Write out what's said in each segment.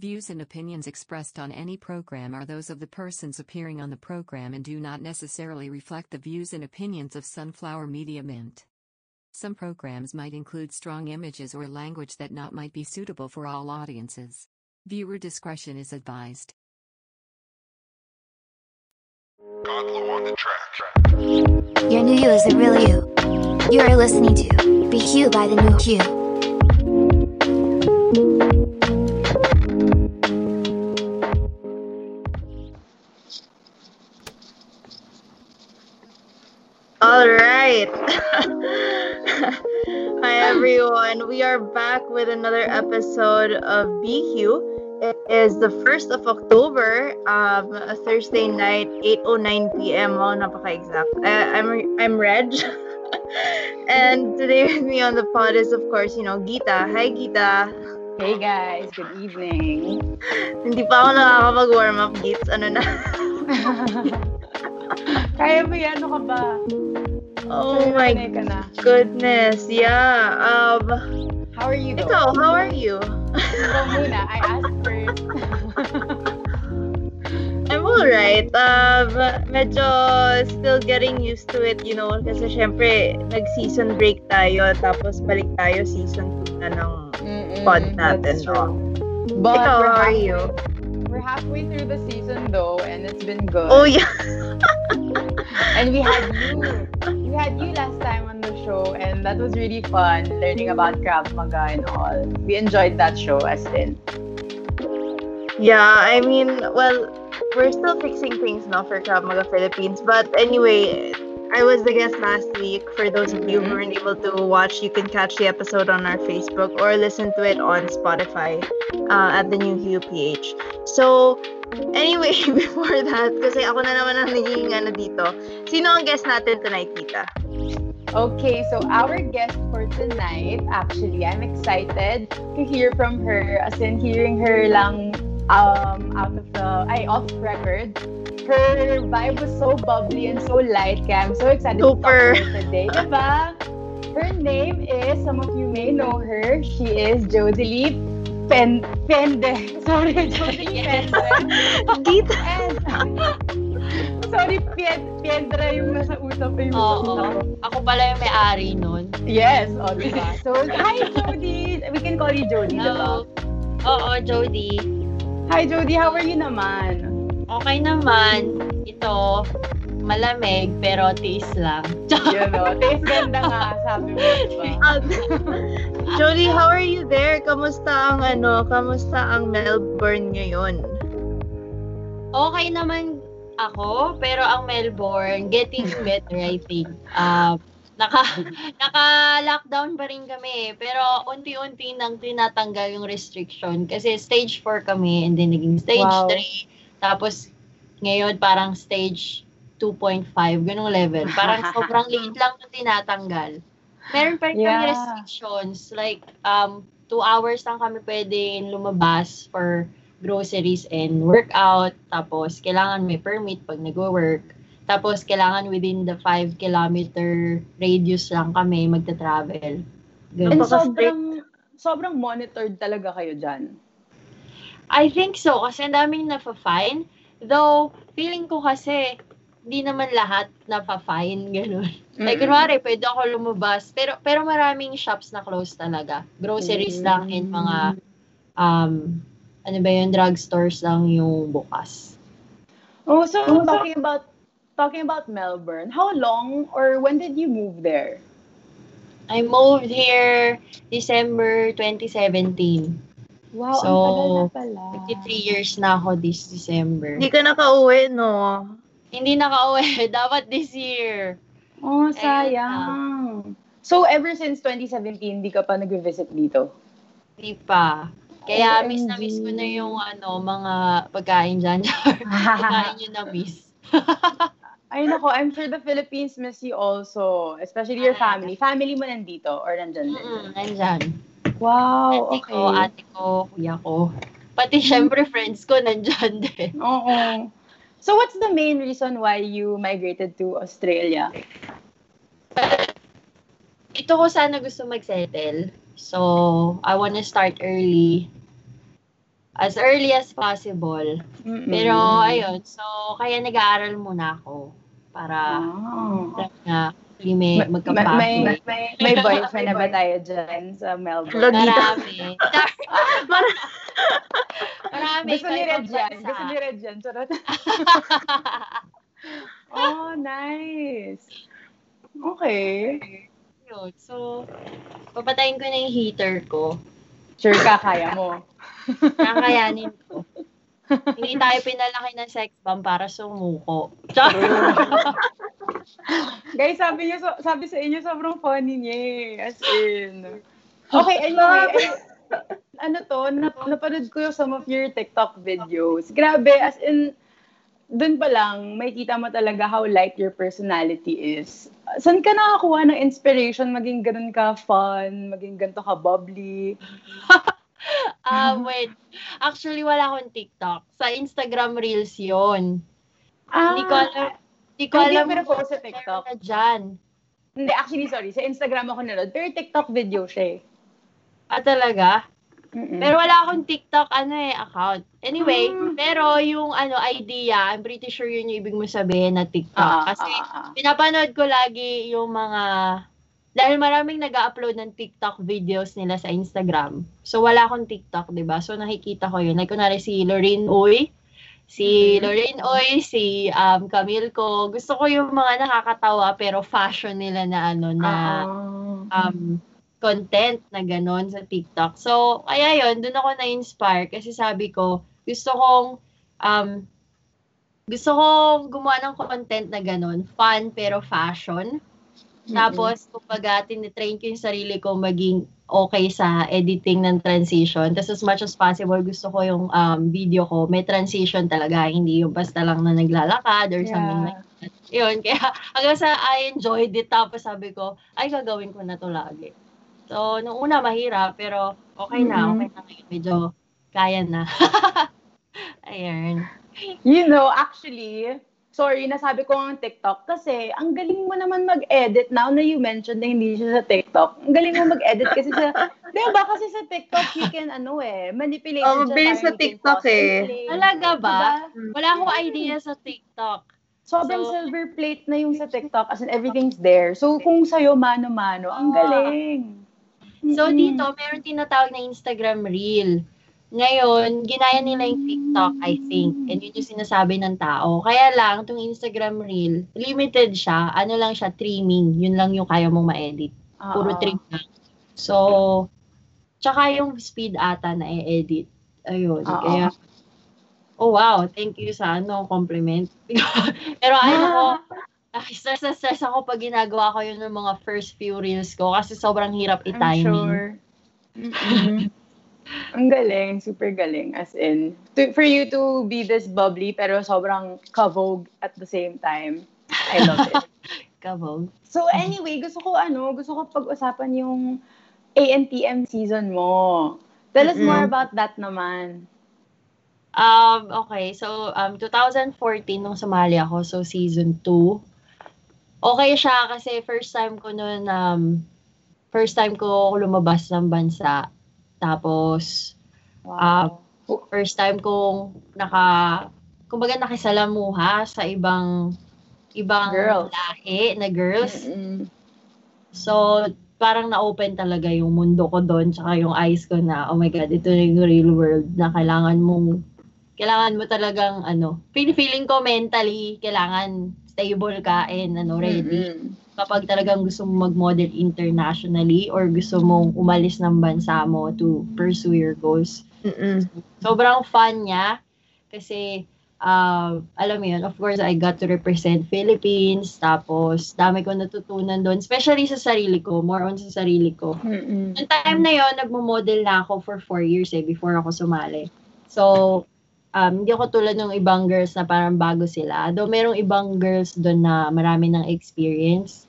Views and opinions expressed on any program are those of the persons appearing on the program and do not necessarily reflect the views and opinions of Sunflower Media Mint. Some programs might include strong images or language that not might be suitable for all audiences. Viewer discretion is advised. Godlow on the track. Your new you isn't really you. You are listening to Be Hugh by the New Hugh. Everyone. We are back with another episode of BQ. It is the 1st of October, um, a Thursday night, 8.09 p.m. Wow, napaka-exact. I, I'm, I'm Reg. and today with me on the pod is, of course, you know, Gita. Hi, Gita. Hey guys, good evening. Hindi pa ako nakakapag-warm up, Gits. Ano na? Kaya mo yan, ano ka ba? Oh my sanay ka na. goodness. Yeah. Um, How are you though? ikaw, how are you? Muna, I asked first. I'm alright. Um, medyo still getting used to it, you know, kasi syempre, nag-season break tayo, tapos balik tayo season 2 na ng Mm-mm, pod natin. No? But Ikaw, how are you? we're halfway through the season though, and it's been good. Oh, yeah. And we had you. We had you last time on the show, and that was really fun, learning about Krav Maga and all. We enjoyed that show, as in. Yeah, I mean, well, we're still fixing things now for Krav Maga Philippines. But anyway, I was the guest last week. For those of you who weren't able to watch, you can catch the episode on our Facebook or listen to it on Spotify uh, at the new Hugh PH. So, anyway, before that, kasi ako na naman ang naging ano dito. Sino ang guest natin tonight, Tita? Okay, so our guest for tonight, actually, I'm excited to hear from her. As in, hearing her lang um, out of the, ay, off record. Her vibe was so bubbly and so light, kaya I'm so excited Super. to talk to her today. Diba? Her name is, some of you may know her, she is Jodelie Pen Pende. Sorry, Jodelie Pende. Tita! And, sorry, Pien Piedra yung nasa usap ko yung Oo. Ako pala yung may-ari nun. Yes, oh, diba? So, hi, Jody! We can call you Jody, Hello. diba? Oo, Jody. Hi, Jody! How are you naman? Okay naman. Ito, malamig, pero tiis lang. You know, taste ganda nga, sabi mo, diba? Jody, how are you there? Kamusta ang ano, kamusta ang Melbourne ngayon? Okay naman ako, pero ang Melbourne, getting better, I think. Uh, naka, naka-lockdown pa rin kami, pero unti-unti nang tinatanggal yung restriction. Kasi stage 4 kami, and then naging stage Wow. 3. Tapos, ngayon parang stage 2.5, ganung level. Parang sobrang liit lang yung tinatanggal. Meron pa rin kami Yeah. restrictions. Like, um, two hours lang kami pwedeng lumabas for groceries and workout. Tapos, kailangan may permit pag nag-work. Tapos, kailangan within the 5 kilometer radius lang kami magta-travel. And Ganun. sobrang, sobrang monitored talaga kayo dyan. I think so, kasi ang daming nafa-fine. Though, feeling ko kasi, di naman lahat nafa-fine, gano'n. Like, Mm-mm. kunwari, pwede ako lumabas. Pero, pero maraming shops na close talaga. Groceries lang and mga, um, ano ba yun, drugstores lang yung bukas. Oh, so talking about talking about Melbourne, how long or when did you move there? I moved here December 2017. Wow, So, ang tagal na pala. 53 years na ako this December. Hindi ka nakauwi, no? Hindi nakauwi. Dapat this year. Oh, sayang. So, ever since 2017, di ka pa nag-visit dito? Hindi pa. Kaya OMG. miss na miss ko na yung ano, mga pagkain dyan. pagkain yun na miss. Ay, nako, I'm sure the Philippines miss you also. Especially your family. Family mo nandito or nandyan din? Mm-mm, nandyan. Wow, Auntie okay. ko, ate ko, kuya ko. Pati syempre friends ko nandyan din. Oo. So, what's the main reason why you migrated to Australia? Ito ko sana gusto mag-settle. So, I wanna start early. as early as possible. Mm-mm. Pero ayun, so kaya nag-aaral muna ako para Oh. na may May, magkapasok. may, may, may boyfriend na ba tayo dyan sa Melbourne? Dito. Marami. Marami. Gusto ni Red yan. bansa. Gusto ni Red yan. Charot. oh, nice. Okay. Yun. So, papatayin ko na yung heater ko. Sure ka, kaya mo. Kakayanin ko. Hindi tayo pinalaki ng sex bomb para sumuko. Guys, sabi niyo, so- sabi sa inyo, sobrang funny niya eh. As in. Okay, anyway. ay- ano to, nap- napanood ko yung some of your TikTok videos. Grabe, as in, dun pa lang, may kita mo talaga how light your personality is. Saan ka nakakuha ng inspiration maging ganun ka fun, maging ganito ka bubbly? Ah, wait. Actually, wala akong TikTok. Sa Instagram Reels yon. Ah, Hindi ko alam. Hindi ko Hindi alam. mo pinapost sa TikTok? Na dyan. Hindi, actually, sorry. Sa Instagram ako nanood. Pero TikTok video siya eh. Ah, talaga? Mm-mm. Pero wala akong TikTok, ano eh, account. Anyway, Ah. pero yung ano, idea, I'm pretty sure yun yung ibig mo sabihin na TikTok. Ah, Kasi ah, ah. pinapanood ko lagi yung mga, dahil maraming nag upload ng TikTok videos nila sa Instagram. So, wala akong TikTok, di ba? So, nakikita ko yun. Like, kunwari si Lorraine Uy, si Mhm. Lorraine Uy, si um, Camille ko. Gusto ko yung mga nakakatawa pero fashion nila na ano, na Ah. um, content na ganon sa TikTok. So, kaya yon dun ako na-inspire kasi sabi ko, gusto kong, um, gusto kong gumawa ng content na ganon, fun pero fashion. Tapos, kumbaga, tinitrain ko yung sarili ko maging okay sa editing ng transition. Tapos, as much as possible, gusto ko yung um, video ko, may transition talaga, hindi yung basta lang na naglalakad or something like Yeah. yun, kaya hanggang sa I enjoyed it, tapos sabi ko, ay, gagawin ko na to lagi. So, nung una, mahirap, pero okay na, Mhm. okay na ngayon. Medyo kaya na. Ayun. You know, actually, sorry, nasabi ko ang TikTok kasi ang galing mo naman mag-edit now na you mentioned na hindi siya sa TikTok. Ang galing mo mag-edit kasi sa, di ba kasi sa TikTok you can ano eh, manipulate Oh, siya, mabilis sa TikTok eh. play. Talaga ba? Diba? Wala akong idea sa TikTok. Sobrang So- silver plate na yung sa TikTok as in everything's there. So kung sa'yo mano-mano, ang Ah. galing. So, dito, meron tinatawag na Instagram Reel. Ngayon, ginaya nila yung TikTok, I think. And yun yung sinasabi ng tao. Kaya lang, itong Instagram Reel, limited siya. Ano lang siya, trimming. Yun lang yung kaya mong ma-edit. Puro Oo. trim lang. So, tsaka yung speed ata na i-edit. Ayun. Oo. Kaya, oh wow, thank you sa ano, compliment. Pero ay nako, stress na stress ako pag ginagawa ko yun ng mga first few reels ko kasi sobrang hirap I'm i-timing. sure. Mm-mm. Ang galing, super galing. As in, to, for you to be this bubbly pero sobrang kavogue at the same time. I love it. Kabog. So anyway, gusto ko ano, gusto ko pag-usapan yung ANTM season mo. Tell us Mm-mm. more about that naman. Um, okay, so um, 2014 nung sumali ako, so season 2. Okay siya kasi first time ko noon, um, first time ko lumabas ng bansa. Tapos, Wow. first time kong naka, kumbaga nakisalamuha sa ibang, ibang Girls. lahi na girls. Mm-mm. So, parang na-open talaga yung mundo ko doon, tsaka yung eyes ko na, oh my God, ito na yung real world na kailangan mong, kailangan mo talagang, ano, feel- feeling ko mentally, kailangan stable ka and, ano, ready. Mm-mm. Kapag talagang gusto mo mag-model internationally or gusto mong umalis ng bansa mo to pursue your goals. Mm-mm. Sobrang fun niya kasi uh, alam mo yun, of course, I got to represent Philippines. Tapos, dami ko natutunan doon. Especially sa sarili ko. More on sa sarili ko. Mm-mm. Time na yon nagmo-model na ako for four years eh, before ako sumali. So, um, hindi ako tulad ng ibang girls na parang bago sila. Though merong ibang girls doon na marami ng experience.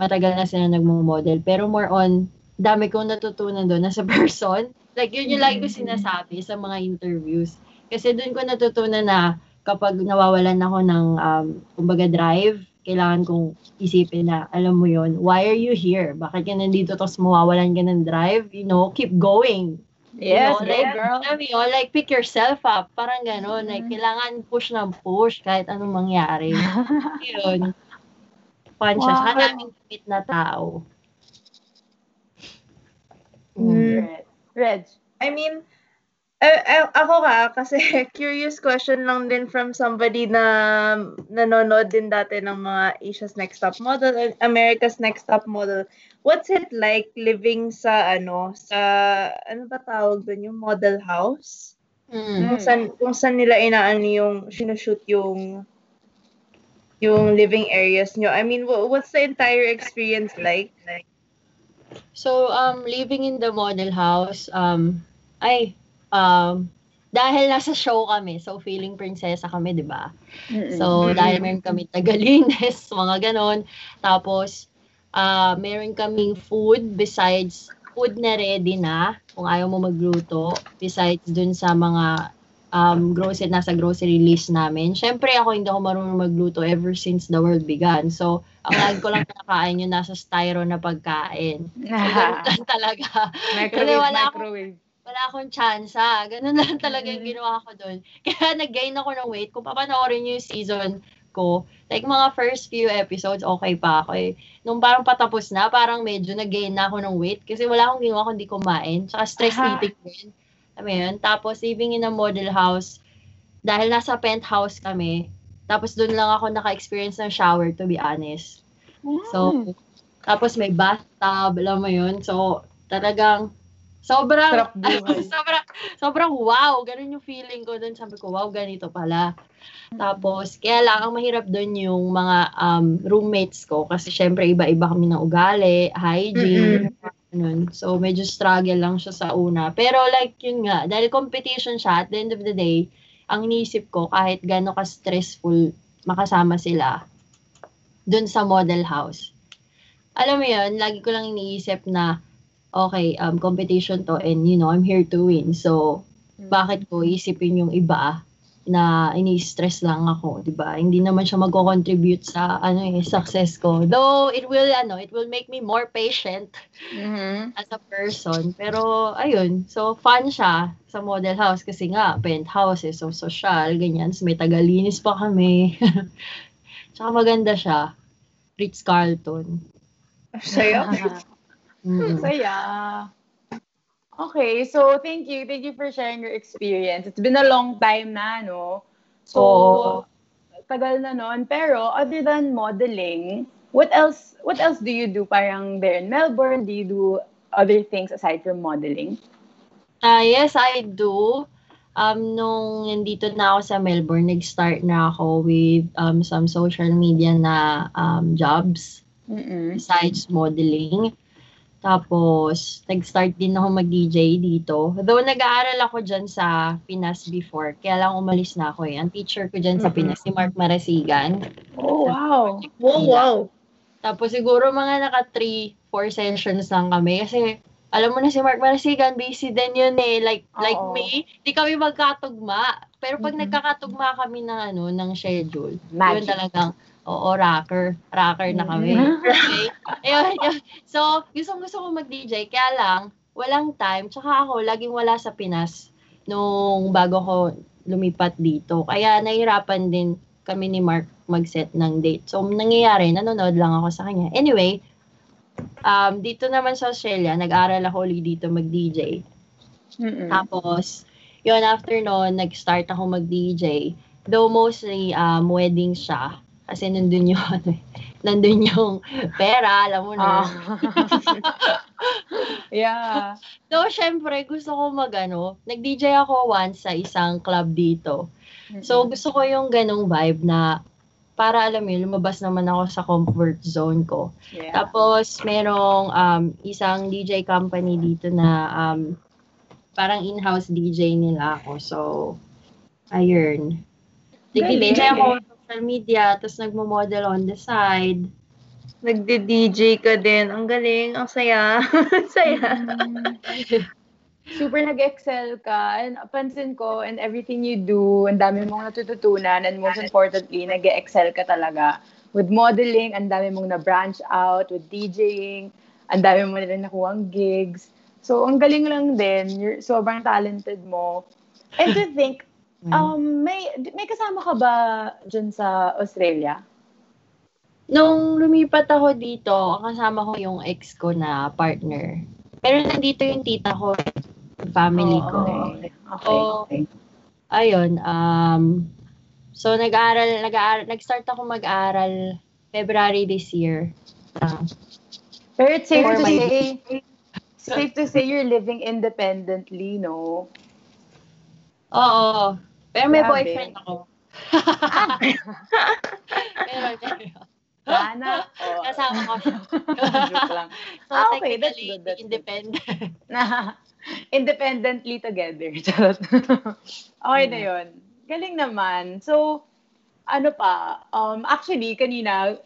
Matagal na sila nagmo-model. Pero more on, dami kong natutunan doon as a person. Like, yun yung lagi ko sinasabi sa mga interviews. Kasi doon ko natutunan na kapag nawawalan ako ng, um, kumbaga, drive, kailangan kong isipin na, alam mo yon why are you here? Bakit ka nandito tapos mawawalan ka ng drive? You know, keep going. Yes, know, go, like, girl. mo yun, like, pick yourself up. Parang gano'n. Like, Mhm. kailangan push ng push kahit anong mangyari. yun. Fun siya. Wow. Saka daming kapit na tao. Mm. Red. Reg. I mean, eh, eh, ako ka, kasi curious question lang din from somebody na nanonood din dati ng mga Asia's Next Top Model, and America's Next Top Model. What's it like living sa, ano, sa, ano ba tawag doon, yung model house? Mm. Kung saan, kung saan nila inaano yung, sinushoot yung, yung living areas nyo. I mean, wha- what's the entire experience like? So, um, living in the model house, um, ay, um, dahil nasa show kami, so feeling prinsesa kami, di ba? So, dahil meron kami tagalines, mga ganon. Tapos, ah meron kaming food besides food na ready na, kung ayaw mo magluto, besides dun sa mga um, grocery, nasa grocery list namin. Siyempre, ako hindi ako marunong magluto ever since the world began. So, ang lagi ko lang kinakain yung nasa styro na pagkain. So, talaga. microwave, wala akong- microwave. wala akong tsansa. Ganun lang talaga yung Mm. ginawa ko doon. Kaya nag-gain ako ng weight. Kung papanoorin niyo yung season ko, like mga first few episodes, okay pa ako eh. Nung parang patapos na, parang medyo nag-gain na ako ng weight kasi wala akong ginawa kundi kumain. Tsaka stress Aha. eating din. Alam mo yun? Tapos living in a model house, dahil nasa penthouse kami, tapos doon lang ako naka-experience ng shower to be honest. So, tapos may bathtub, alam mo yun. So, talagang sobrang sobrang sobrang wow, ganun yung feeling ko doon. Sabi ko, wow, ganito pala. Tapos, kaya lang, ang mahirap doon yung mga um, roommates ko kasi syempre iba-iba kami ng ugali, hygiene, ganun. So, medyo struggle lang siya sa una. Pero like, yun nga, dahil competition siya, at the end of the day, ang iniisip ko, kahit gano'n ka-stressful makasama sila doon sa model house. Alam mo yun, lagi ko lang iniisip na, okay, um, competition to and you know, I'm here to win. So, bakit ko isipin yung iba na ini-stress lang ako, 'di ba? Hindi naman siya magko-contribute sa ano eh, success ko. Though it will ano, it will make me more patient Mhm. as a person. Pero ayun, so fun siya sa model house kasi nga penthouse eh, so social, ganyan. So, may tagalinis pa kami. Tsaka maganda siya. Ritz Carlton. Saya. Mm. Saya. Okay, so thank you. Thank you for sharing your experience. It's been a long time na, no? So, Oo. tagal na nun. Pero, other than modeling, what else what else do you do parang there in Melbourne? Do you do other things aside from modeling? Ah, yes, I do. Um, nung nandito na ako sa Melbourne, nag-start na ako with um, some social media na um, jobs Mm-mm. besides modeling. Tapos, nag-start din ako mag-DJ dito. Though nag-aaral ako dyan sa Pinas before, kaya lang umalis na ako eh. Ang teacher ko dyan sa. Pinas, si Mark Marasigan. Oh, wow. Wow, wow. Tapos siguro mga naka 3, 4 sessions lang kami. Kasi alam mo na si Mark Marasigan, busy din yun eh. Like, like Oo. me, di kami magkatugma. Pero pag Mhm. nagkakatugma kami ng ano, ng schedule, yun Magic. talagang, oo, rocker. Rocker na kami. Okay? Ayun, yun. So, gustong gusto ko mag-DJ. Kaya lang, walang time. Tsaka ako, laging wala sa Pinas nung bago ko lumipat dito. Kaya nahirapan din kami ni Mark mag-set ng date. So, nangyayari, nanonood lang ako sa kanya. Anyway, um, dito naman sa Australia, nag-aral ako ulit dito mag-DJ. Mm-mm. Tapos, yun, after noon, nag-start ako mag-DJ. Though mostly, um, wedding siya. Kasi nandun yung, ano, eh, nandun yung pera, alam mo na. Ah. yeah. Though, syempre, gusto ko mag, ano, nag-DJ ako once sa isang club dito. So, gusto ko yung ganong vibe na para alam mo, yun, lumabas naman ako sa comfort zone ko. yeah. Tapos, merong um, isang DJ company dito na um, parang in-house DJ nila ako. So, ayun. Nag-DJ ako social media, tapos nagmo-model on the side. Nagde-DJ ka din. Ang galing. Ang saya. Ang saya. super nag-excel ka and pansin ko and everything you do, ang dami mong natututunan and most importantly, nag-excel ka talaga. With modeling, ang dami mong na-branch out. With DJing, ang dami mo na rin nakuhang gigs. So, ang galing lang din. You're sobrang talented mo. And to think, um, may, may kasama ka ba dyan sa Australia? Nung lumipat ako dito, ang kasama ko yung ex ko na partner. Pero nandito yung tita ko, family ko. Okay. Okay. Oo. okay. Ayun, um, so nag-aaral, nag-aaral, nag-start ako mag-aaral February this year. Ah, Pero it's safe to my- say, safe to say you're living independently, no? oo. Pero may Grabe. boyfriend ako. Meron, meron. Sana. Oh. Kasama ko siya. Joke lang. So, Ah, okay, that's good, that's independent. na independently together. Charot. okay na yun. Galing naman. So, ano pa, um, actually, kanina,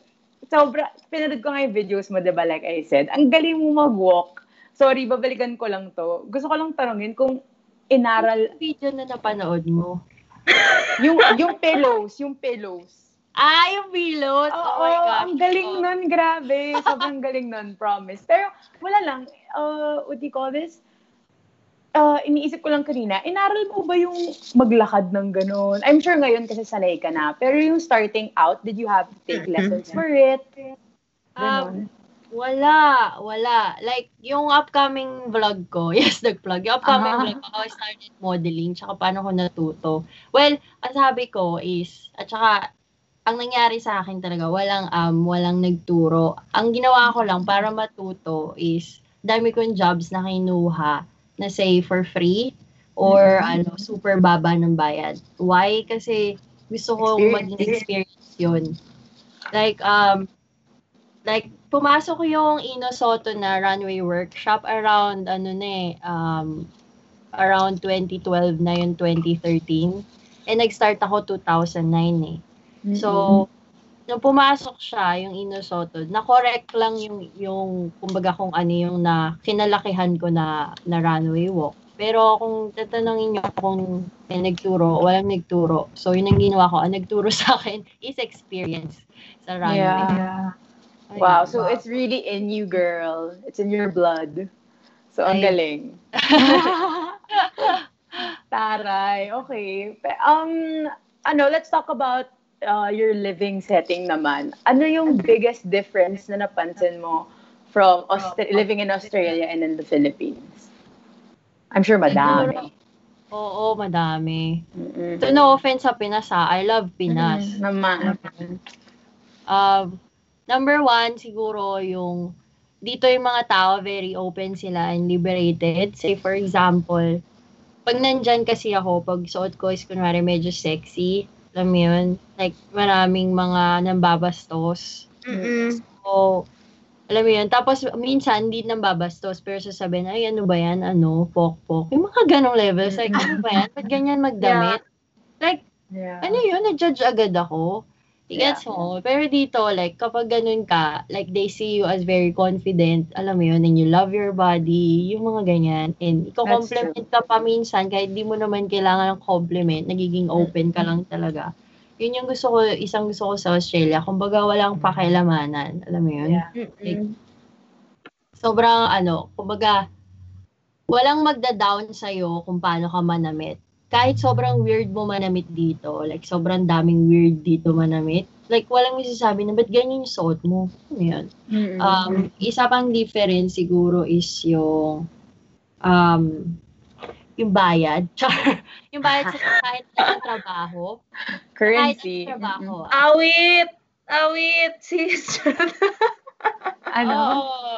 sobra, pinanood ko nga yung videos mo, diba, like I said, ang galing mo mag-walk. Sorry, babalikan ko lang to. Gusto ko lang tanongin kung inaral, video na napanood mo. Yung, yung pillows, yung pillows. Ah, yung pillows. Oo, oh my gosh. ang galing Oh. nun, grabe. Sobrang galing nun, promise. Pero, wala lang, uh, what do you call this? Uh, iniisip ko lang kanina, inaral mo ba yung maglakad ng ganun? I'm sure ngayon kasi sanay ka na. Pero yung starting out, did you have to take lessons for it? Ganon. Um, wala, wala. Like, yung upcoming vlog ko, yes, nag-vlog. Yung upcoming Ah. vlog ko, how I started modeling, tsaka paano ko natuto. Well, ang sabi ko is, at saka, ang nangyari sa akin talaga, walang, um, walang nagturo. Ang ginawa ko lang para matuto is, dami kong jobs na kinuha na say for free or ano, super baba ng bayad. Why? Kasi gusto ko Experience. maging experience yun. Like, um, like, pumasok yung Ino Soto na runway workshop around, ano na eh, um, around 2012 na yun, 2013. And nag-start ako 2009 eh. So, nung pumasok siya, yung Ino Soto, na-correct lang yung, yung, kumbaga kung ano yung na, kinalakihan ko na, na runway walk. Pero kung tatanungin niyo kung may nagturo, walang nagturo. So, yun ang ginawa ko. Ang nagturo sa akin is experience sa runway. Yeah. Wow, so it's really in you, girl. It's in your blood. So, ang Ay. galing. Taray, okay. Um, ano, let's talk about uh, your living setting naman. Ano yung biggest difference na napansin mo from Austra- living in Australia and in the Philippines? I'm sure madami. Oo, madami. Mm-mm. So, no offense sa Pinas ha. I love Pinas. Mm, Naman. Um, number one, siguro yung dito yung mga tao very open sila and liberated. Say for example, pag nandyan kasi ako, pag suot ko is kunwari medyo sexy, alam mo yun, like maraming mga nambabastos. Mm-mm. So, alam mo yun. Tapos, minsan, hindi nambabastos, pero sasabihin, ay, ano ba yan? Ano? Pok-pok. Yung mga ganong levels. Like, ano ba yan? Ba't ganyan magdamit? Like, Yeah. ano yun? Na-judge agad ako. Gets mo? Pero dito, like, kapag ganun ka, like, they see you as very confident, alam mo yun, and you love your body, yung mga ganyan. And iko-compliment ka pa minsan, kahit di mo naman kailangan ng compliment, nagiging open ka lang talaga. Yun yung gusto ko, isang gusto ko sa Australia. Kumbaga, walang pakialamanan. Alam mo yun? Yeah. Mm-mm. sobrang ano, kumbaga, walang magda-down sa'yo kung paano ka manamit. Kahit sobrang weird mo manamit dito, like sobrang daming weird dito manamit, like walang masasabi na ba't ganyan yung suot mo? Ano. Um, isa pang difference siguro is yung um, yung bayad. Char. yung bayad sa kahit sa trabaho. Kahit Currency. sa trabaho. Awit! Awit, sis. Ano? Oo.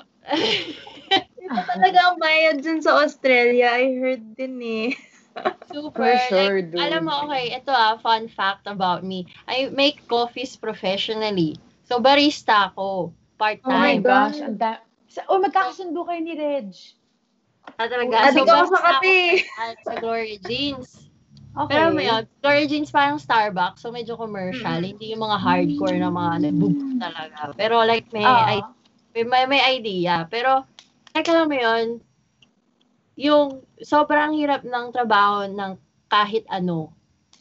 Ito talaga ang bayad dyan sa Australia. I heard din eh. Super. For sure, like, dude. alam mo, okay, ito ah, fun fact about me. I make coffees professionally. So, barista ako. Oh my Part-time. gosh. Ang da- sa, oh, magkakasundo kayo ni Reg. Ah, talaga. Adik so, ako sa barista kape. sa Gloria Jeans. Okay. Pero may yun, Gloria Jeans parang Starbucks, so medyo commercial. Hindi yung mga hardcore na mga nagbubog talaga. Pero like, may, Ah. I- may, may, may idea. Pero, like, alam mo yun, yung sobrang hirap ng trabaho ng kahit ano.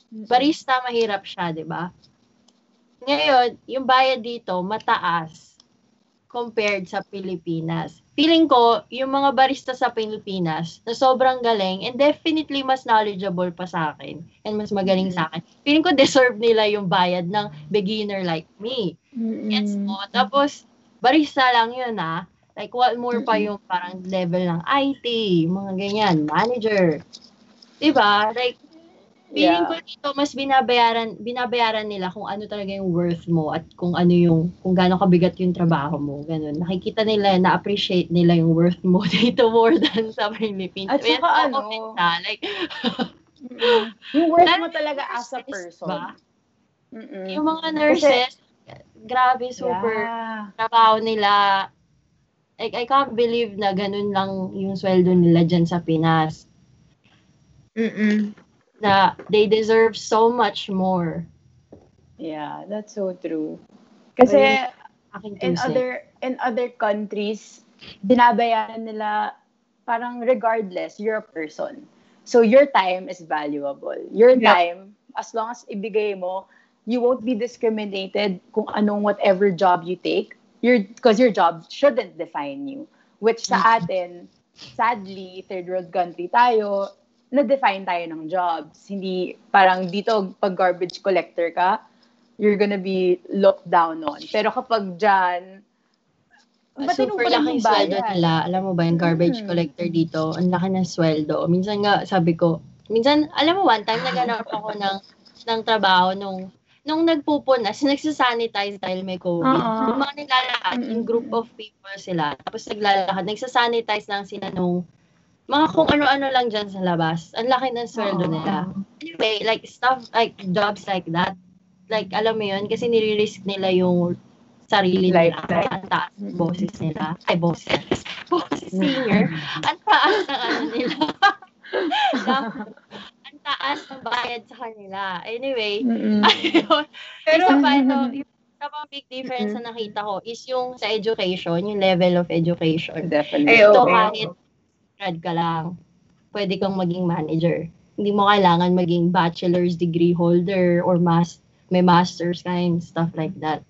Barista, mahirap siya, di ba? Ngayon, yung bayad dito, mataas compared sa Pilipinas. feeling ko, yung mga barista sa Pilipinas, na sobrang galing, and definitely mas knowledgeable pa sa akin, and mas magaling sa akin, feeling ko deserve nila yung bayad ng beginner like me. Gets mo? Tapos, barista lang yun ah. Like, what more pa yung parang level ng IT, mga ganyan, manager. Diba? Like, feeling Yeah. ko dito mas binabayaran binabayaran nila kung ano talaga yung worth mo at kung ano yung kung gaano kabigat yung trabaho mo ganun nakikita nila na appreciate nila yung worth mo dito more than sa Philippines At saka ano, minsan, like Yung worth mo talaga as a person. ba? Mm-mm. yung mga nurses grabe super Yeah. trabaho nila like I can't believe na ganun lang yung sweldo nila dyan sa Pinas Mm-mm. na they deserve so much more Yeah, that's so true. Kasi aking in other in other countries, binabayaran nila parang regardless, you're a person. So your time is valuable. Your Yep. time, as long as ibigay mo, you won't be discriminated kung anong whatever job you take. Your because your job shouldn't define you. Which sa atin, sadly, third world country tayo, na-define tayo ng jobs. Hindi parang dito pag garbage collector ka, you're gonna be looked down on. Pero kapag dyan, ba't super mo pa laking yung sweldo nila. Alam mo ba, yung garbage Mm. collector dito, ang laki ng sweldo. Minsan nga, sabi ko, minsan, alam mo, one time, naghanap ako ng, ng trabaho nung, nung nagpupunas, nagsasanitize dahil may COVID. Oo. Yung mga naglalakad, yung group of people sila, tapos naglalakad, nagsasanitize lang sila nung, mga kung ano-ano lang dyan sa labas. Ang laki ng sweldo Oo. nila. Anyway, like, stuff, like, jobs like that, like, alam mo yun, kasi nire-risk nila yung sarili nila. Lifestyle. Ang taas ng boses nila. Ay, boses. Boses singer. Ang taas ng ano nila. Taas ng bayad sa kanila. Anyway, Mm-mm. ayun. Pero, Isa pa, ito, yung isa pang big difference na nakita ko is yung sa education, yung level of education. definitely. Ay, kahit grad ka lang, pwede kang maging manager. Hindi mo kailangan maging bachelor's degree holder or mas may master's ka and stuff like that.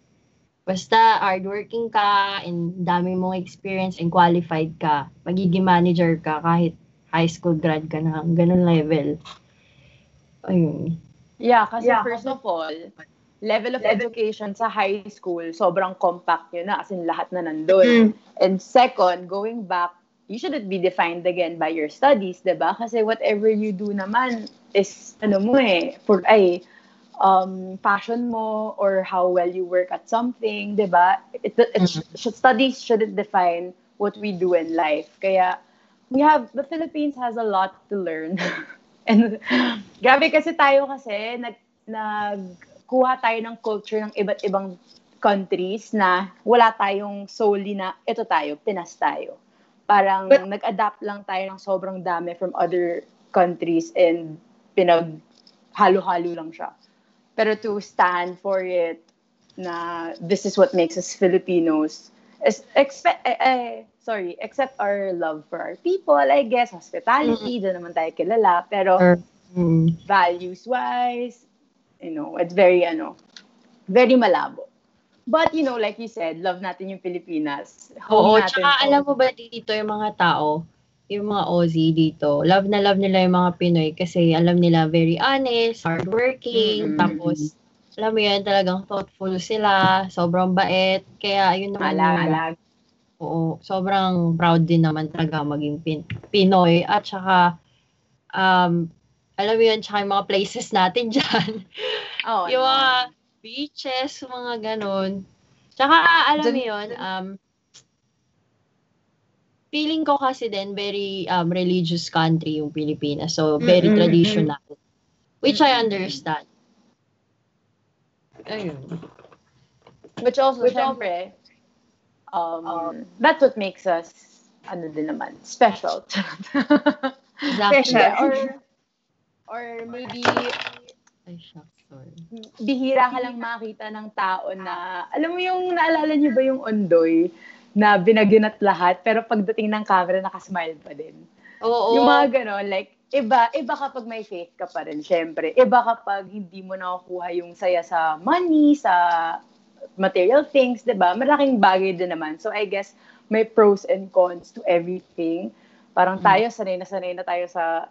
Basta hardworking ka and dami mong experience and qualified ka, magiging manager ka kahit high school grad ka na, ganun level. Ayun. Yeah, kasi Yeah. first of all, level of education sa high school, sobrang compact yun na, as in lahat na nandun. Mm. And second, going back, you shouldn't be defined again by your studies, 'di ba? Kasi whatever you do naman is, ano mo eh, for, ay, um, passion mo or how well you work at something, 'di ba? It, it, sh- studies shouldn't define what we do in life. Kaya, we have, the Philippines has a lot to learn. And, grabe kasi tayo kasi, nag, nagkuha tayo ng culture ng iba't ibang countries na wala tayong solely na, ito tayo, Pinas tayo. Parang But- nag-adapt lang tayo ng sobrang dami from other countries and pinag halo-halo lang siya. Pero to stand for it na this is what makes us Filipinos is expect eh, eh, sorry, except our love for our people, I guess, hospitality, doon naman tayo kilala. Pero Or- Mm. values-wise, you know, it's very, ano, very malabo. But, you know, like you said, love natin yung Pilipinas. Oo, Home natin tsaka to. alam mo ba dito yung mga tao, yung mga Aussie dito, love na love nila yung mga Pinoy kasi alam nila very honest, hardworking, Mm. tapos alam mo yun, talagang thoughtful sila, sobrang bait, kaya yun naman yung, Alag. oo, sobrang proud din naman talaga maging pin- Pinoy at saka um, alam mo yun, tsaka yung mga places natin dyan. Oh, yung no. mga beaches, mga ganun. Tsaka, alam mo yun, um, feeling ko kasi din, very um, religious country yung Pilipinas. So, very Mm-mm, traditional. Which I understand. Ayun. Which also, Which syempre, um, that's what makes us, ano din naman, special. Exactly. Special. or, or maybe, Ay, shucks, sorry. bihira ka lang makita ng tao na, alam mo yung, naalala niyo ba yung ondoy na binaginat lahat, pero pagdating ng camera, nakasmile pa din. Oo. Yung mga ganon, like, iba, iba kapag may faith ka pa rin, syempre. Iba kapag hindi mo nakukuha yung saya sa money, sa material things, di ba? Malaking bagay din naman. So, I guess, may pros and cons to everything. Parang tayo, sanay na sanay na tayo sa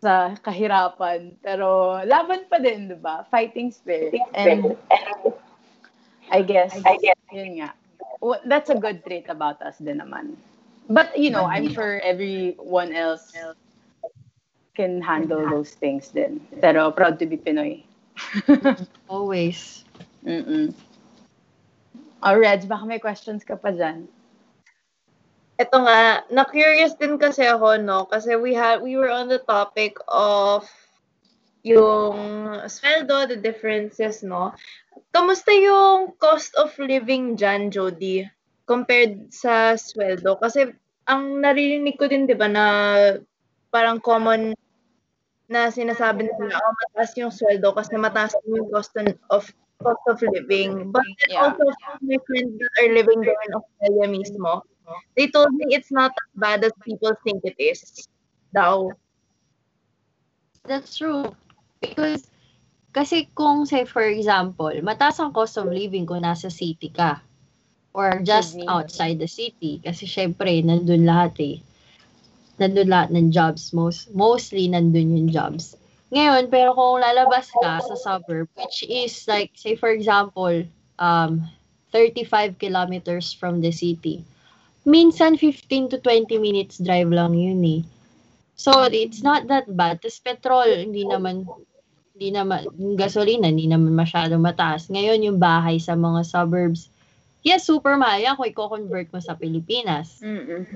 sa kahirapan. Pero laban pa din, di ba? Fighting spirit. And I guess, I guess, yun nga. Well, that's a good trait about us din naman. But, you know, I'm sure everyone else can handle those things din. Pero proud to be Pinoy. Always. Mm-mm. Oh, Reg, baka may questions ka pa dyan. Ito nga, na-curious din kasi ako, no? Kasi we had, we were on the topic of yung sweldo, the differences, no? Kamusta yung cost of living dyan, Jody? Compared sa sweldo? Kasi ang naririnig ko din, di ba, na parang common na sinasabi nila, oh, mataas yung sweldo kasi mataas yung cost of cost of living. But then Yeah. also, my friends that are living there in Australia mismo, they told me it's not as bad as people think it is. Daw. That's true. Because, kasi kung say for example, mataas ang cost of living kung nasa city ka. Or just outside the city. Kasi syempre, nandun lahat eh. Nandun lahat ng jobs. Most, mostly, nandun yung jobs. Ngayon, pero kung lalabas ka sa suburb, which is like, say for example, um, 35 kilometers from the city. Minsan, 15 to 20 minutes drive lang yun eh. So, it's not that bad. Tapos petrol, hindi naman, hindi naman, yung gasolina, hindi naman masyadong mataas. Ngayon, yung bahay sa mga suburbs, yes, super mahal yan kung i-convert mo sa Pilipinas. Mm-mm.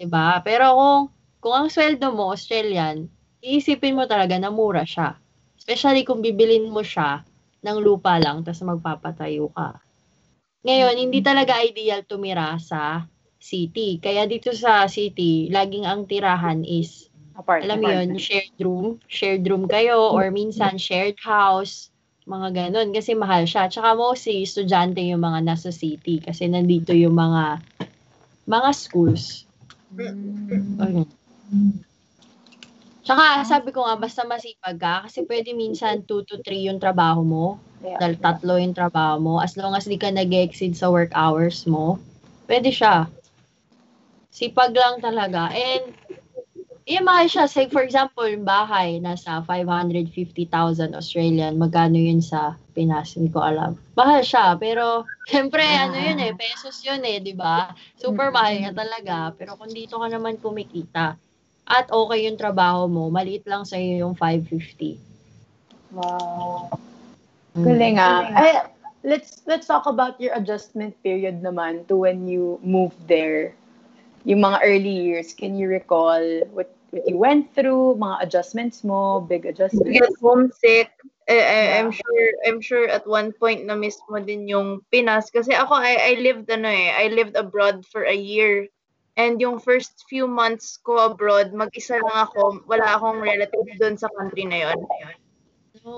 Diba? Pero kung, kung ang sweldo mo, Australian, iisipin mo talaga na mura siya. Especially kung bibilin mo siya ng lupa lang, tapos magpapatayo ka. Ngayon, hindi talaga ideal tumira sa city. Kaya dito sa city, laging ang tirahan is Apart. alam mo yun, shared room, shared room kayo, or minsan shared house, mga ganun, kasi mahal siya. Tsaka mostly, estudyante yung mga nasa city, kasi nandito yung mga, mga schools. Ayun. Tsaka, sabi ko nga, basta masipag ka, kasi pwede minsan 2 to 3 yung trabaho mo, Yeah. dahil tatlo yung trabaho mo, as long as di ka nag-exceed sa work hours mo, pwede siya. Sipag lang talaga. And, yeah, mahal siya. Say, for example, yung bahay, nasa 550,000 Australian. Magkano yun sa Pinas? Hindi ko alam. Mahal siya. Pero, syempre, ano yun eh, pesos yun eh, di ba? Super mahal niya talaga. Pero kung dito ka naman kumikita, at okay yung trabaho mo, maliit lang sa'yo yung 550. Wow. Mm. Galing ah. Ay, let's let's talk about your adjustment period naman to when you moved there. Yung mga early years, can you recall what what you went through, mga adjustments mo, big adjustments? Get homesick. I, I, I'm sure I'm sure at one point na miss mo din yung Pinas kasi ako I, I lived ano eh I lived abroad for a year and yung first few months ko abroad mag-isa lang ako wala akong relative doon sa country na yon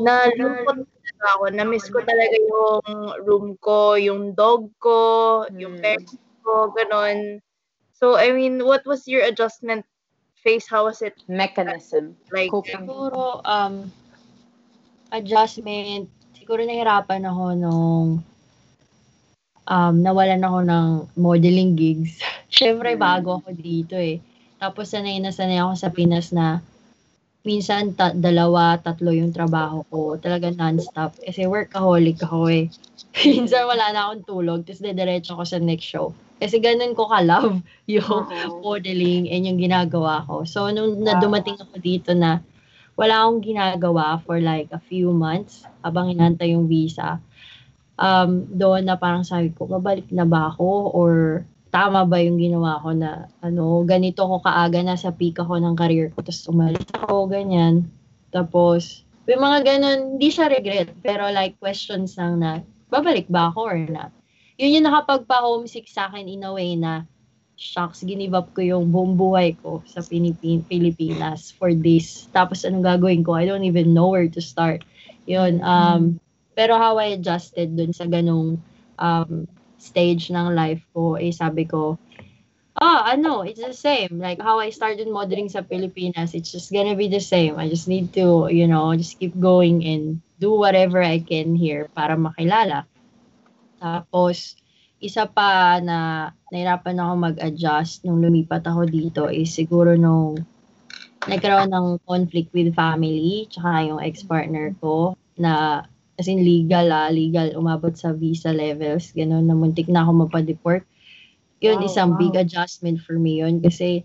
na lungkot talaga ako. Na miss ko talaga yung room ko yung dog ko yung Hmm. parents ko ganon so I mean what was your adjustment phase? How was it? Mechanism. like Coping. Siguro, um, adjustment, siguro nahirapan ako nung um, nawalan ako ng modeling gigs. Siyempre, Mm. bago ako dito eh. Tapos sanay na sanay ako sa Pinas na minsan ta- dalawa, tatlo yung trabaho ko. Talaga non-stop. Kasi workaholic ako eh. minsan wala na akong tulog. Tapos dediretso ako sa next show. Kasi ganun ko ka-love yung Oo. modeling and yung ginagawa ko. So, nung na Wow. dumating ako dito na wala akong ginagawa for like a few months habang inantay yung visa, um, doon na parang sabi ko, babalik na ba ako? Or tama ba yung ginawa ko na ano, ganito ko kaaga na sa peak ako ng career ko, tapos umalis ako, ganyan. Tapos, may mga ganun, hindi siya regret, pero like questions lang na, babalik ba ako or not? Yun yung nakapagpa-homesick sa akin in a way na, shucks, ginive up ko yung buong buhay ko sa Pilipin Pilipinas for this. Tapos anong gagawin ko? I don't even know where to start. Yun. Um, pero how I adjusted dun sa ganong um, stage ng life ko, eh sabi ko, ah, ano, it's the same. Like how I started modeling sa Pilipinas, it's just gonna be the same. I just need to, you know, just keep going and do whatever I can here para makilala. Tapos, isa pa na nahirapan ako mag-adjust nung lumipat ako dito is siguro nung nagkaroon ng conflict with family tsaka yung ex-partner ko na as in legal ah, legal umabot sa visa levels, gano'n na muntik na ako mapadeport. Yun, Wow, isang big wow. adjustment for me yun kasi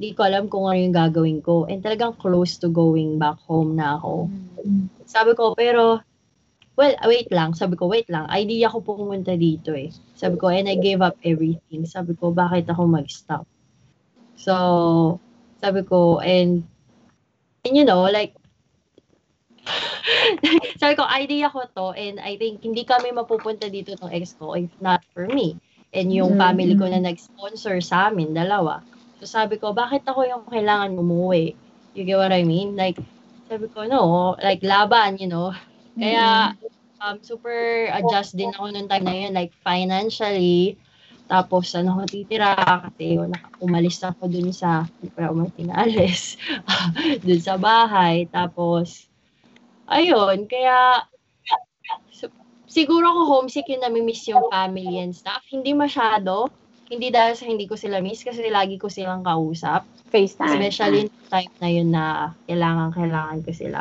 di ko alam kung ano yung gagawin ko. And talagang close to going back home na ako. Sabi ko, pero, well, wait lang. Sabi ko, wait lang. Idea ko pumunta dito eh. Sabi ko, and I gave up everything. Sabi ko, bakit ako mag-stop? So, sabi ko, and, and you know, like, sabi ko, idea ko to, and I think hindi kami mapupunta dito ng ex ko if not for me. And yung Mm, family ko na nag-sponsor sa amin, dalawa. So sabi ko, bakit ako yung kailangan umuwi? You get what I mean? Like, sabi ko, no, like laban, you know. Kaya, um, super adjust din ako nung time na yun, like financially, tapos ano ako titira kasi umalis ako dun sa, hindi pa ako tinalis, dun sa bahay, tapos, ayun, kaya, siguro ako homesick yung namimiss yung family and stuff, hindi masyado, hindi dahil sa hindi ko sila miss, kasi lagi ko silang kausap, FaceTime. especially yung time na yun na kailangan, kailangan ko sila.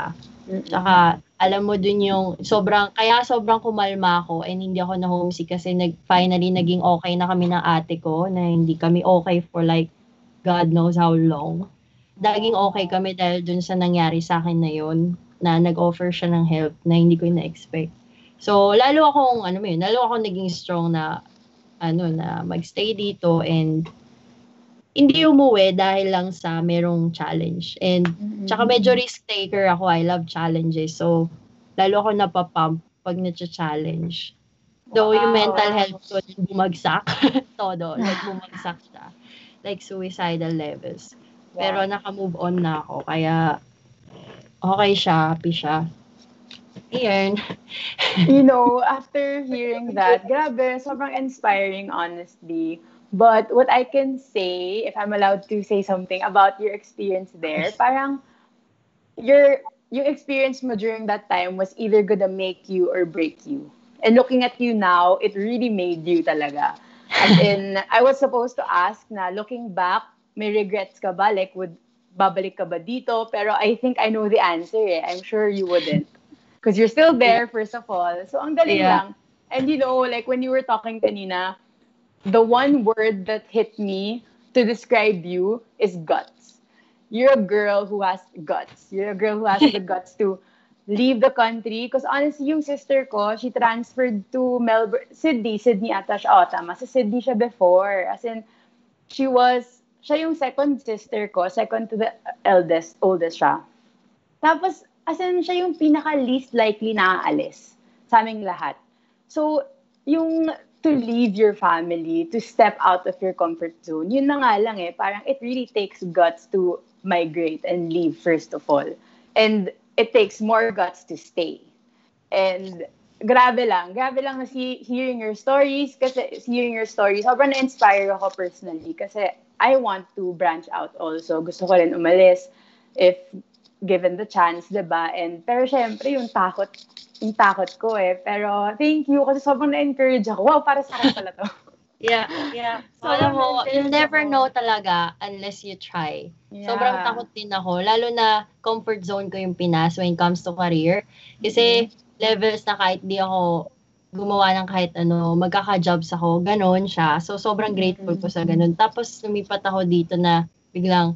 Tsaka, alam mo dun yung sobrang, kaya sobrang kumalma ako and hindi ako na homesick kasi nag, finally naging okay na kami ng ate ko na hindi kami okay for like God knows how long. Naging okay kami dahil dun sa nangyari sa akin na yun na nag-offer siya ng help na hindi ko na-expect. So, lalo akong, ano yun, lalo akong naging strong na, ano, na magstay dito and hindi umuwi dahil lang sa merong challenge. And Tsaka medyo risk taker ako. I love challenges. So, lalo ako napapump pag na-challenge. Though yung Wow. mental health ko bumagsak. todo. Like, bumagsak siya. Like, suicidal levels. Pero naka-move on na ako. Kaya, okay siya. Happy siya. You know, after hearing that, grabe, sobrang inspiring, honestly. But what I can say, if I'm allowed to say something about your experience there, parang your yung experience mo during that time was either gonna make you or break you. And looking at you now, it really made you talaga. As in, I was supposed to ask na looking back, may regrets ka ba? Like, would babalik ka ba dito? Pero I think I know the answer eh. I'm sure you wouldn't. Because you're still there, first of all. So, ang galing Yeah. lang. And you know, like when you were talking kanina, the one word that hit me to describe you is guts. You're a girl who has guts. You're a girl who has the guts to leave the country. Because honestly, yung sister ko, she transferred to Melbourne, Sydney. Sydney ata siya. Oh, tama. Sa Sydney siya before. As in, she was, siya yung second sister ko. Second to the eldest, oldest siya. Tapos, as in, siya yung pinaka least likely na aalis sa aming lahat. So, yung to leave your family, to step out of your comfort zone, yun na nga lang eh. Parang it really takes guts to migrate and leave first of all. And it takes more guts to stay. And grabe lang. Grabe lang na si hearing your stories kasi hearing your stories, sobrang na-inspire ako personally kasi I want to branch out also. Gusto ko rin umalis if given the chance, 'di ba? And pero syempre yung takot, yung takot ko eh. Pero thank you kasi sobrang na-encourage ako. Wow, para sa akin pala to. Yeah, yeah. So, alam mo, you'll never know talaga unless you try. Sobrang Yeah. takot din ako. Lalo na comfort zone ko yung Pinas when it comes to career. Kasi levels na kahit di ako gumawa ng kahit ano, magkaka-jobs ako, ganon siya. So, sobrang grateful ko sa ganon. Tapos, lumipat ako dito na biglang,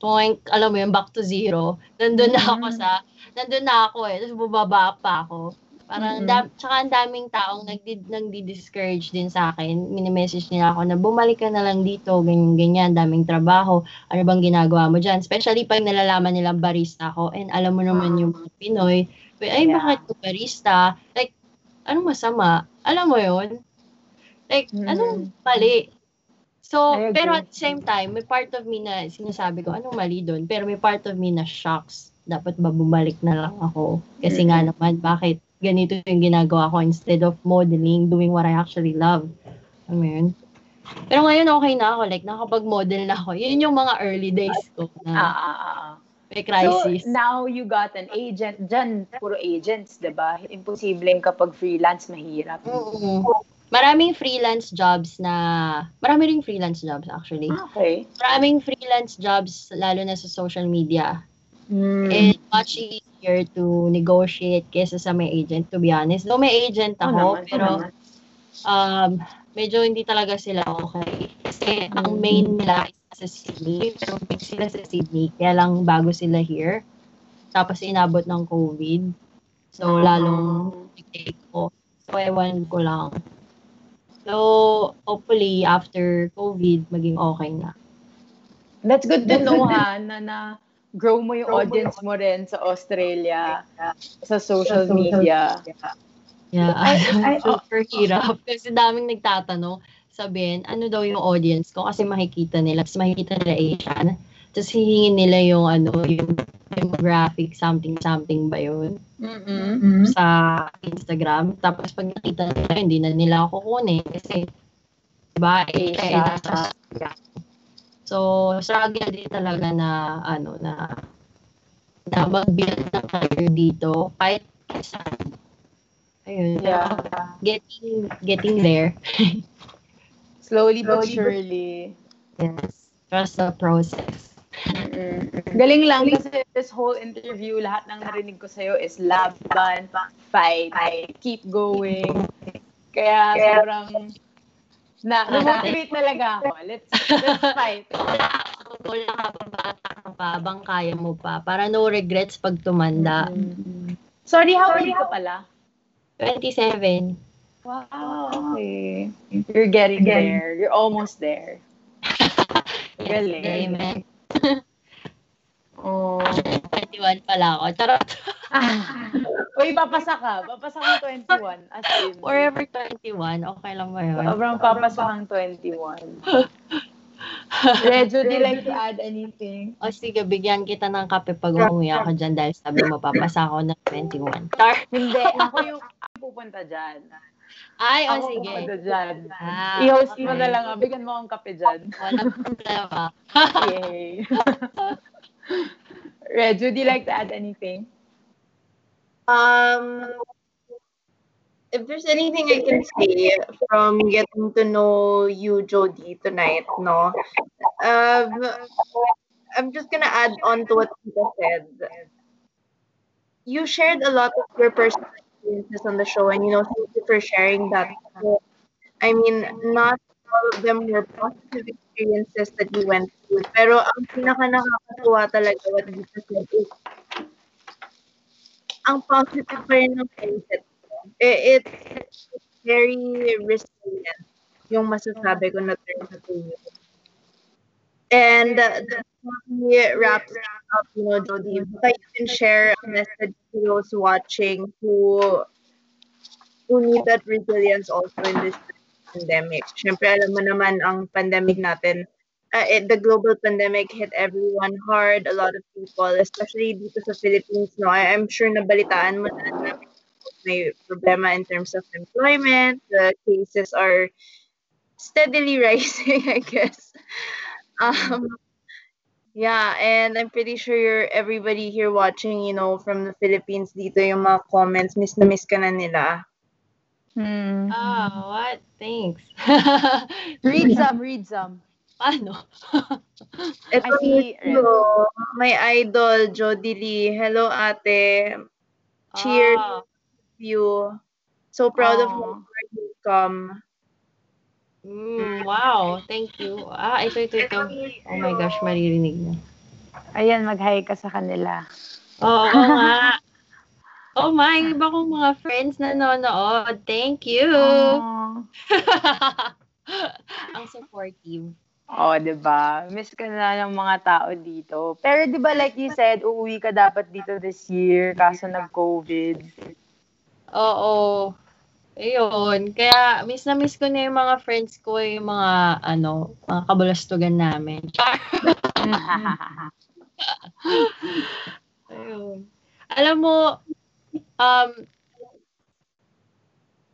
toink, alam mo yun, back to zero. Nandun na ako Mm. sa, nandun na ako eh. Tapos, bubaba pa ako. Parang, Mm-mm. da, tsaka ang daming taong nagdi, nagdi-discourage din sa akin. Minimessage nila ako na bumalik ka na lang dito, ganyan, ganyan, daming trabaho. Ano bang ginagawa mo dyan? Especially pag nalalaman nilang barista ako. And alam mo naman yung mga Pinoy, ay, Yeah. bakit ko barista? Like, anong masama? Alam mo yun? Like, Mm. anong mali? So, I pero at the same time, may part of me na sinasabi ko, anong mali doon? Pero may part of me na shocks. Dapat ba bumalik na lang ako? Kasi nga naman, bakit ganito yung ginagawa ko instead of modeling, doing what I actually love. Mo yun? Pero ngayon okay na ako. Like, nakapag-model na ako. Yun yung mga early days ko Ah, na ah, ah, ah. May crisis. So, now you got an agent. Diyan, puro agents, di ba? Imposibleng kapag freelance, mahirap. Mm. maraming freelance jobs na, marami ring freelance jobs actually. Okay. Maraming freelance jobs, lalo na sa social media. Mm. And much easier to negotiate kesa sa may agent, to be honest. Though may agent Oo ako, naman, pero oo naman. um, medyo hindi talaga sila okay. Kasi ang main nila is sa Sydney. Pero big sila sa Sydney. Kaya lang bago sila here. Tapos inabot ng COVID. So, lalong take ko. So, ewan ko lang. So, hopefully, after COVID, maging okay na. That's good to know ha, na na grow mo yung audience mo rin sa Australia, sa social media. Yeah, I- I- super hirap. Kasi daming nagtatanong, sabihin, ano daw yung audience ko? Kasi makikita nila, kasi makikita nila Asian. Tapos hihingin nila yung ano, yung demographic something something ba yun Mm-mm. sa Instagram. Tapos pag nakita nila, hindi na nila ako kukunin. Kasi, diba, Asia. Asia. So, struggle din talaga na, ano, na, na mag-build career dito. Kahit saan. Ayun. Yeah. Getting, getting there. Slowly but surely. Yes. Trust the process. Mm-mm. Galing lang kasi this whole interview, lahat ng narinig ko sa'yo is laban, fight, keep going. Kaya sobrang na, na-motivate talaga ako. Let's, let's fight. Wala ka pa, bata ka pa, bang kaya mo pa. Para no regrets pag tumanda. Sorry, how old ka pala? 27. Wow, okay. You're getting there. You're almost there. Yes, Galing. amen. Oh. 21 pala ako. Charot. Uy, papasa ka. Papasa kang 21. As in. Forever 21. Okay lang ba yun? Sobrang papasa kang 21. Rejo, do you like to add anything? O sige, bigyan kita ng kape pag umuwi ako dyan dahil sabi mo, papasa ako ng 21. Char. Hindi, ako yung pupunta dyan. Ay, o Ako sige. pupunta dyan. Ah, I-host mo okay. na lang. ah. Bigyan mo akong kape dyan. Walang problema. Yay. Rejo, do you like to add anything? Um, if there's anything I can say from getting to know you, Jody, tonight, no, um, I'm just gonna add on to what Tita said. You shared a lot of your personal experiences on the show, and you know, thank you for sharing that. I mean, not all of them were positive experiences that you went through. Pero ang pinaka nakakatuwa talaga what Tita said is ang positive pa rin ng mindset Eh, It's very resilient yung masasabi ko na term na to. And uh, that really wraps up, you know, Jody. Baka you can share a message to those watching who who need that resilience also in this pandemic. Siyempre, alam mo naman ang pandemic natin, uh, it, the global pandemic hit everyone hard, a lot of people, especially dito sa Philippines, no? I, I'm sure nabalitaan mo na may problema in terms of employment. The cases are steadily rising, I guess. Um, yeah, and I'm pretty sure you're, everybody here watching, you know, from the Philippines dito yung mga comments, miss na miss ka na nila. Hmm. Oh, what? Thanks. Read some, read some. Paano? Ito I see, Hello, my idol, Jody Lee. Hello, ate. Cheers Ah, you. So proud of Aw. you where you come. mm, wow, thank you. Ah, ito, ito, ito. Oh my gosh, maririnig na. Ayan, mag-hi ka sa kanila. Oo nga. Oh my, iba kong mga friends na nanonood. Thank you. Oh. Ang supportive. Oh, 'di ba? Miss ka na ng mga tao dito. Pero 'di ba like you said, uuwi ka dapat dito this year kaso nag-COVID. Oo. Ayun. Kaya, miss na miss ko na yung mga friends ko, yung mga, ano, mga kabulastugan namin. Ayun. Alam mo, um,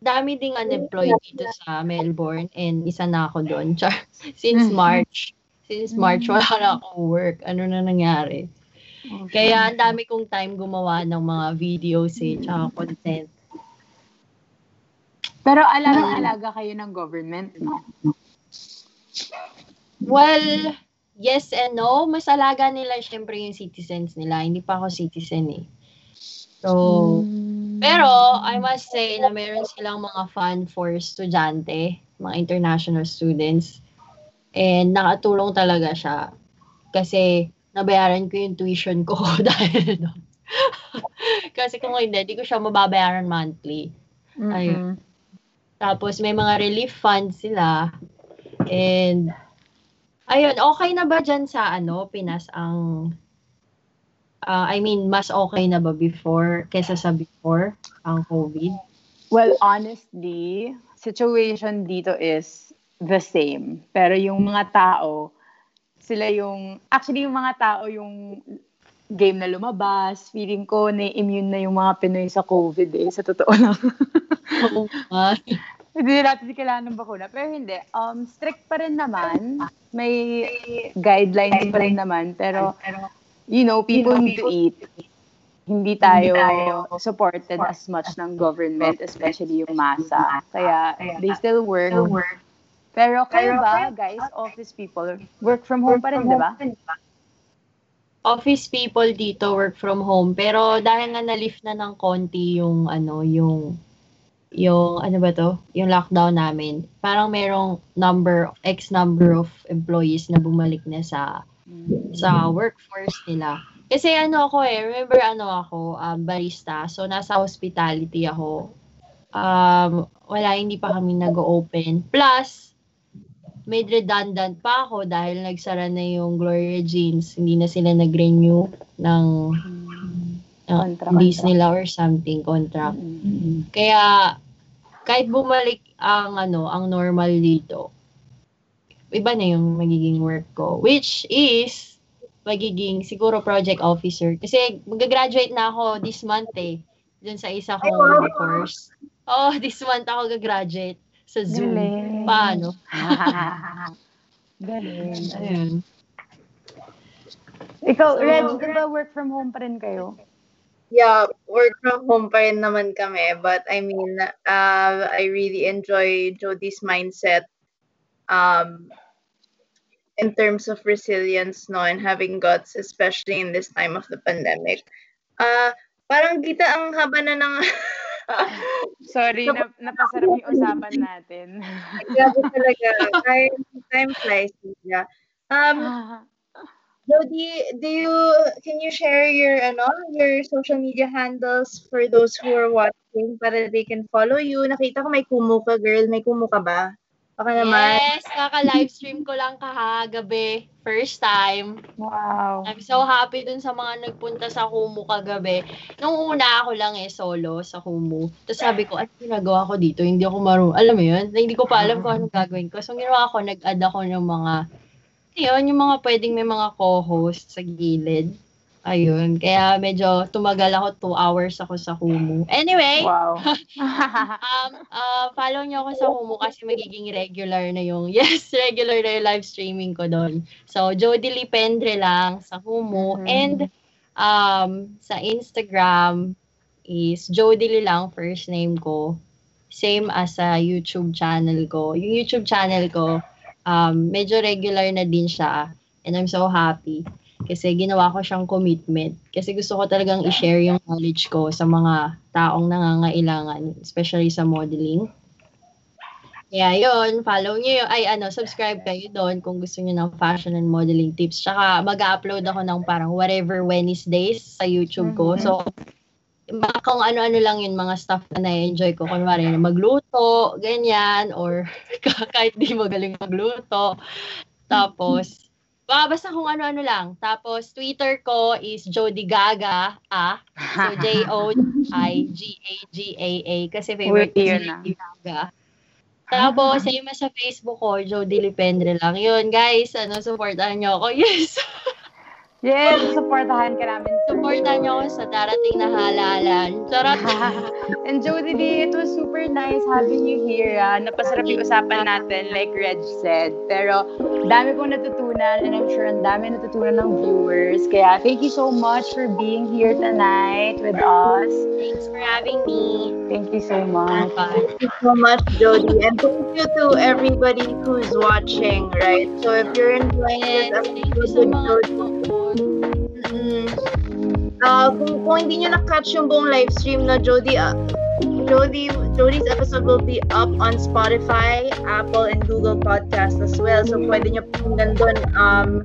dami ding unemployed dito sa Melbourne and isa na ako doon. Char, since March. Since March, wala na akong work. Ano na nangyari? Kaya ang dami kong time gumawa ng mga videos eh, tsaka content. Pero alaga-alaga kayo ng government, no? Well, yes and no. Mas alaga nila syempre yung citizens nila. Hindi pa ako citizen eh. So, pero I must say na meron silang mga fund for estudyante, mga international students. And nakatulong talaga siya. Kasi nabayaran ko yung tuition ko dahil doon. Kasi kung hindi, di ko siya mababayaran monthly. Ayun. Tapos may mga relief funds sila. And ayun, okay na ba dyan sa ano, Pinas ang uh, I mean, mas okay na ba before kesa sa before ang COVID? Well, honestly, situation dito is the same. Pero yung mga tao, sila yung, actually yung mga tao yung game na lumabas, feeling ko na immune na yung mga Pinoy sa COVID eh, sa totoo lang. Oo nga. Hindi natin kailangan ng bakuna. Pero hindi. Um, strict pa rin naman. May guidelines pa rin naman. Pero, you know, people need to eat. Hindi tayo supported as much ng government, especially yung masa. Kaya, they still work. Pero kayo ba, guys, office people, work from home pa rin, di ba? Office people dito work from home. Pero dahil nga na-lift na ng konti yung ano, yung yung ano ba to, yung lockdown namin, parang merong number, X number of employees na bumalik na sa sa workforce nila. Kasi ano ako eh, remember ano ako, um, barista. So nasa hospitality ako. Um, wala, hindi pa kami nag-open. Plus, made redundant pa ako dahil nagsara na yung Gloria Jeans. Hindi na sila nag-renew ng uh, Contract, lease contract. nila or something, contract. Kaya, kahit bumalik ang ano, ang normal dito, iba na yung magiging work ko. Which is, magiging siguro project officer. Kasi mag-graduate na ako this month eh. Dun sa isa kong course. Oh, this month ako gagraduate sa Zoom. Galing. Paano? Galing. Ayun. Ikaw, So- Reg, di ba work from home pa rin kayo? Yeah, work from home pa rin naman kami. But I mean, uh, I really enjoy Jody's mindset um, in terms of resilience no, and having guts, especially in this time of the pandemic. Uh, parang kita ang haba na ng... Sorry, na, napasarap yung usapan natin. Grabe talaga. Time, time flies. Yeah. Um, Jody, do you can you share your ano your social media handles for those who are watching para they can follow you? Nakita ko may kumu ka girl, may kumu ka ba? Baka naman. Yes, kaka-livestream ko lang kahagabi. First time. wow. I'm so happy dun sa mga nagpunta sa Kumu kagabi. Nung una ako lang eh, solo sa Kumu. Tapos sabi ko, ano ginagawa ko dito? Hindi ako marunong. Alam mo yun? Na Hindi ko pa alam kung anong gagawin ko. So, ginawa ko, nag-add ako ng mga, yun, yung mga pwedeng may mga co-host sa gilid. Ayun. Kaya medyo tumagal ako, two hours ako sa Kumu. Anyway, Wow. um, uh, follow nyo ako sa Kumu kasi magiging regular na yung, yes, regular na yung live streaming ko doon. So, Jody Lipendre lang sa Kumu. Mhm. And um, sa Instagram is Jody lang, first name ko. Same as sa YouTube channel ko. Yung YouTube channel ko, um, medyo regular na din siya. And I'm so happy. Kasi ginawa ko siyang commitment. Kasi gusto ko talagang i-share yung knowledge ko sa mga taong nangangailangan, especially sa modeling. Kaya yun, follow nyo yun. Ay, ano, subscribe kayo doon kung gusto nyo ng fashion and modeling tips. Tsaka mag-upload ako ng parang whatever Wednesdays sa YouTube ko. So, mga kung ano-ano lang yun, mga stuff na na-enjoy ko. Kunwari, magluto, ganyan, or kahit di magaling magluto. Tapos, ba, basta kung ano-ano lang. Tapos, Twitter ko is Jody Gaga, ah. So, J-O-I-G-A-G-A-A. Kasi favorite ko si. Lady Gaga. Tapos, same sa Facebook ko, Jody Lipendre lang. Yun, guys, ano, supportahan nyo ako. Yes! Yes, supportahan ka namin. supportahan nyo ako sa darating na halalan. Charot! And Jody D, it was super nice having you here. Ah. Napasarap yung usapan natin, like Reg said. Pero, dami kong natutunan and I'm sure ang dami natutunan ng viewers. Kaya, thank you so much for being here tonight with us. Thanks for having me. Thank you so much. Thank you so much, Jody. And thank you to everybody who's watching, right? So if you're enjoying this Yes, thank you episode Jody. Mm, uh, kung, kung hindi nyo na-catch yung buong live stream na Jody, uh, Jody, Jody's episode will be up on Spotify, Apple, and Google Podcast as well. So pwede nyo pakinggan doon um,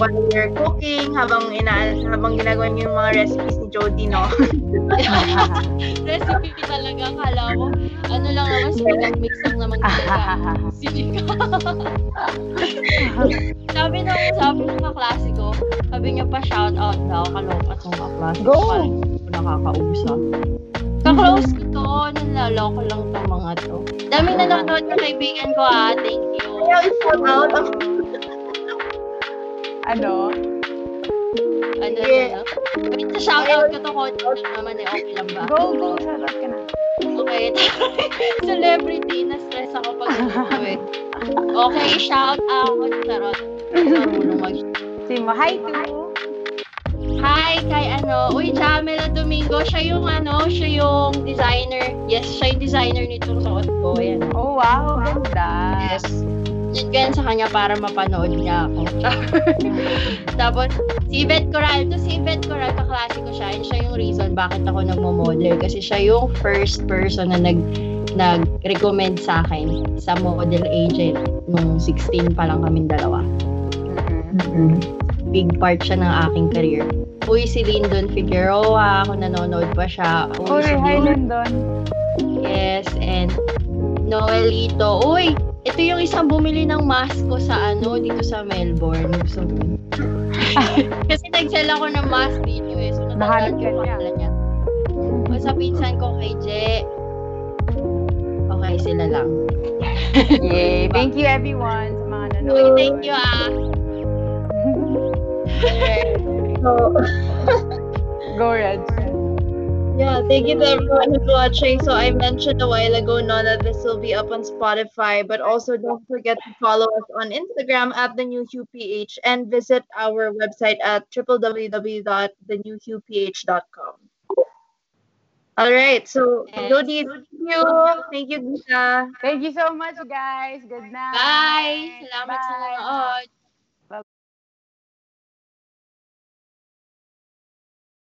while you're cooking, habang, ina habang ginagawa nyo yung mga recipes ni Jody, no? Recipe talaga, kala ko. Ano lang naman, mix lang naman talaga. Ka. sabi nung, sabi ng kaklase ko, sabi niya pa shout out daw, kaloka tong kaklase. Go! Parang nakakausap. Kaklose ko to, nalaloko lang tong mga to. Daming nanonood na kaibigan ko ah, thank you. Kaya i-shout out ano? Ano Yeah. na lang. Wait, sa shout out ko to, konti lang naman eh, okay lang ba? Go, go. Shoutout ka na. Okay. Celebrity, na-stress ako pag ano eh. Okay, shout out. Charot. Marunong mag Si mo, hi to. Hi kay ano, uy, Jamela Domingo, siya yung ano, siya yung designer. Yes, siya yung designer nitong suot ko. Ayan. Oh, wow. Ganda. Yes. Yan ko yan sa kanya para mapanood niya ako. Tapos, si Yvette Coral. To si Yvette Coral, kaklase ko siya. And siya yung reason bakit ako nagmo-model. Kasi siya yung first person na nag nag-recommend sa akin sa model agent nung 16 pa lang kaming dalawa. Big part siya ng aking career. Uy, si Lyndon Figueroa, kung nanonood pa siya. Uy, Uy, si hi, Lyndon. Yes, and Noelito. Uy, ito yung isang bumili ng mask ko sa ano, dito sa Melbourne. Gusto mo. Kasi nag-sell ako ng mask dito eh. So, natandaan ko pangalan niya. O sa pinsan ko kay Je. Okay, sila lang. Yay. Thank you, everyone, sa mga Uy, nanonood. thank you ah. So, Go, Reg. Yeah, thank you to everyone who's watching. So I mentioned a while ago, no, that this will be up on Spotify, but also don't forget to follow us on Instagram at the new QPH and visit our website at www.thenewqph.com. All right, so Yes. Jody, thank you, thank you, Gita. Thank you so much, guys. Good night. Bye! Salamat sa Bye. nanood.